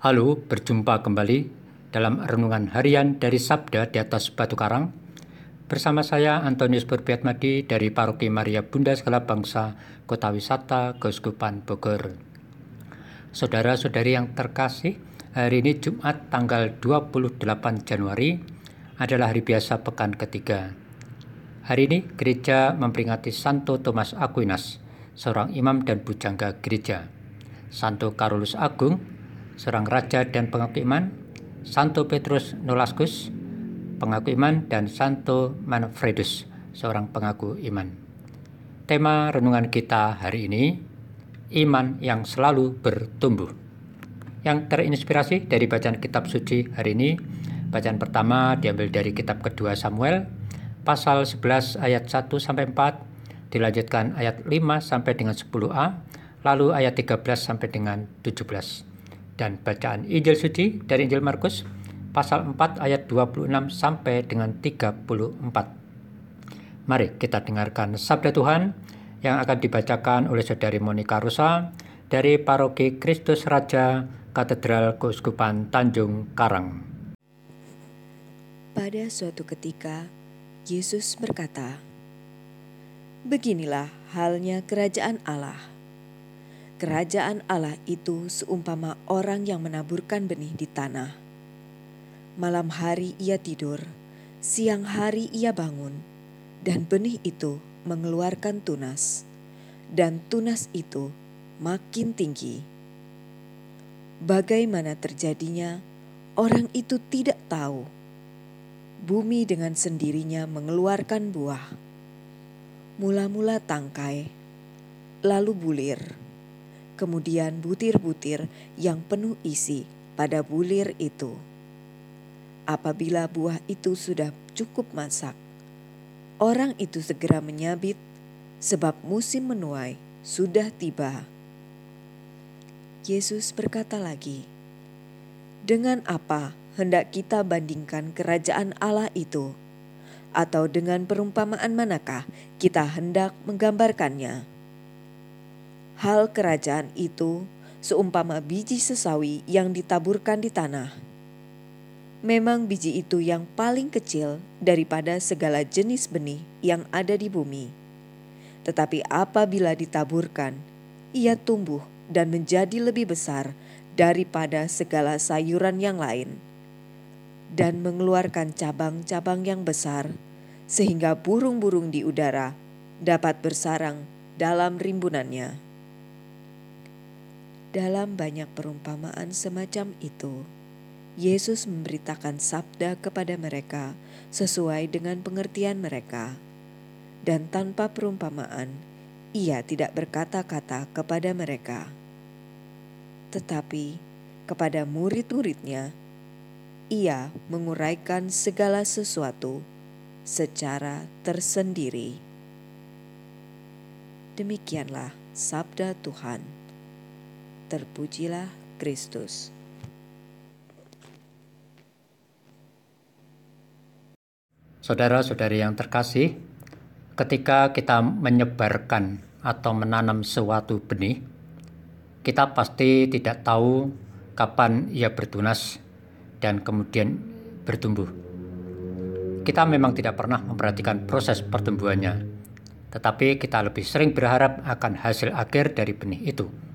Halo, berjumpa kembali dalam renungan harian dari Sabda di atas Batu Karang. Bersama saya Antonius Burbiatmadi dari Paroki Maria Bunda Segala Bangsa, Kota Wisata, Keuskupan Bogor. Saudara-saudari yang terkasih, hari ini Jumat tanggal 28 Januari adalah hari biasa pekan ketiga. Hari ini gereja memperingati Santo Thomas Aquinas, seorang imam dan bujangga gereja. Santo Carolus Agung, seorang raja dan pengaku iman, Santo Petrus Nolaskus, pengaku iman, dan Santo Manfredus, seorang pengaku iman. Tema renungan kita hari ini, iman yang selalu bertumbuh. Yang terinspirasi dari bacaan kitab suci hari ini, bacaan pertama diambil dari kitab kedua Samuel, pasal 11 ayat 1 sampai 4, dilanjutkan ayat 5 sampai dengan 10a, lalu ayat 13 sampai dengan 17 dan bacaan Injil suci dari Injil Markus pasal 4 ayat 26 sampai dengan 34. Mari kita dengarkan sabda Tuhan yang akan dibacakan oleh Saudari Monika Rusa dari Paroki Kristus Raja Katedral Keuskupan Tanjung Karang. Pada suatu ketika, Yesus berkata, "Beginilah halnya kerajaan Allah." Kerajaan Allah itu seumpama orang yang menaburkan benih di tanah. Malam hari ia tidur, siang hari ia bangun, dan benih itu mengeluarkan tunas, dan tunas itu makin tinggi. Bagaimana terjadinya, orang itu tidak tahu. Bumi dengan sendirinya mengeluarkan buah. Mula-mula tangkai, lalu bulir kemudian butir-butir yang penuh isi pada bulir itu. Apabila buah itu sudah cukup masak, orang itu segera menyabit, sebab musim menuai sudah tiba. Yesus berkata lagi, "Dengan apa hendak kita bandingkan kerajaan Allah itu, atau dengan perumpamaan manakah kita hendak menggambarkannya?" Hal kerajaan itu seumpama biji sesawi yang ditaburkan di tanah. Memang biji itu yang paling kecil daripada segala jenis benih yang ada di bumi. Tetapi apabila ditaburkan, ia tumbuh dan menjadi lebih besar daripada segala sayuran yang lain, dan mengeluarkan cabang-cabang yang besar, sehingga burung-burung di udara dapat bersarang dalam rimbunannya. Dalam banyak perumpamaan semacam itu, Yesus memberitakan sabda kepada mereka sesuai dengan pengertian mereka, dan tanpa perumpamaan, Ia tidak berkata-kata kepada mereka, tetapi kepada murid-muridnya, Ia menguraikan segala sesuatu secara tersendiri. Demikianlah sabda Tuhan. Terpujilah Kristus. Saudara-saudari yang terkasih, ketika kita menyebarkan atau menanam suatu benih, kita pasti tidak tahu kapan ia bertunas dan kemudian bertumbuh. Kita memang tidak pernah memperhatikan proses pertumbuhannya, tetapi kita lebih sering berharap akan hasil akhir dari benih itu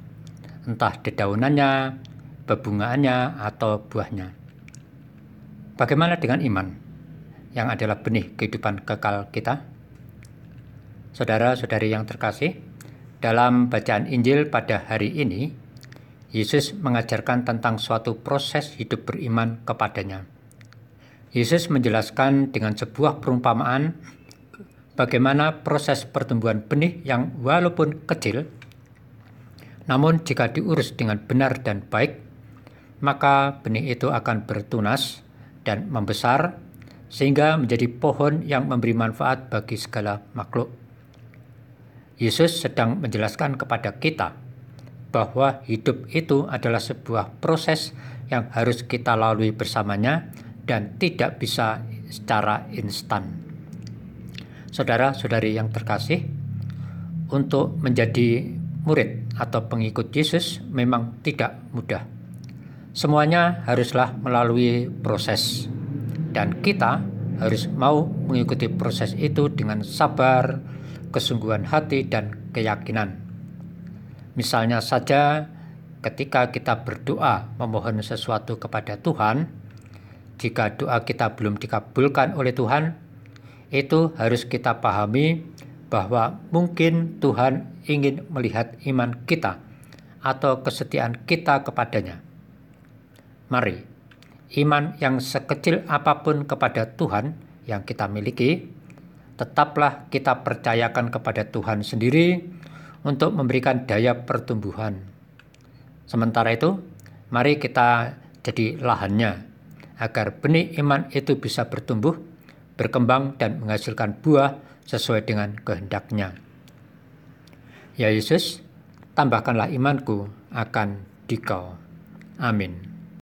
entah dedaunannya, bebungaannya, atau buahnya. Bagaimana dengan iman yang adalah benih kehidupan kekal kita? Saudara-saudari yang terkasih, dalam bacaan Injil pada hari ini, Yesus mengajarkan tentang suatu proses hidup beriman kepadanya. Yesus menjelaskan dengan sebuah perumpamaan bagaimana proses pertumbuhan benih yang walaupun kecil namun jika diurus dengan benar dan baik, maka benih itu akan bertunas dan membesar sehingga menjadi pohon yang memberi manfaat bagi segala makhluk. Yesus sedang menjelaskan kepada kita bahwa hidup itu adalah sebuah proses yang harus kita lalui bersamanya dan tidak bisa secara instan. Saudara-saudari yang terkasih, untuk menjadi murid atau pengikut Yesus memang tidak mudah. Semuanya haruslah melalui proses, dan kita harus mau mengikuti proses itu dengan sabar, kesungguhan hati, dan keyakinan. Misalnya saja, ketika kita berdoa memohon sesuatu kepada Tuhan, jika doa kita belum dikabulkan oleh Tuhan, itu harus kita pahami bahwa mungkin Tuhan ingin melihat iman kita atau kesetiaan kita kepadanya. Mari, iman yang sekecil apa pun kepada Tuhan yang kita miliki, tetaplah kita percayakan kepada Tuhan sendiri untuk memberikan daya pertumbuhan. Sementara itu, mari kita jadi lahannya agar benih iman itu bisa bertumbuh, berkembang, dan menghasilkan buah sesuai dengan kehendaknya. Ya Yesus, tambahkanlah imanku akan dikau. Amin.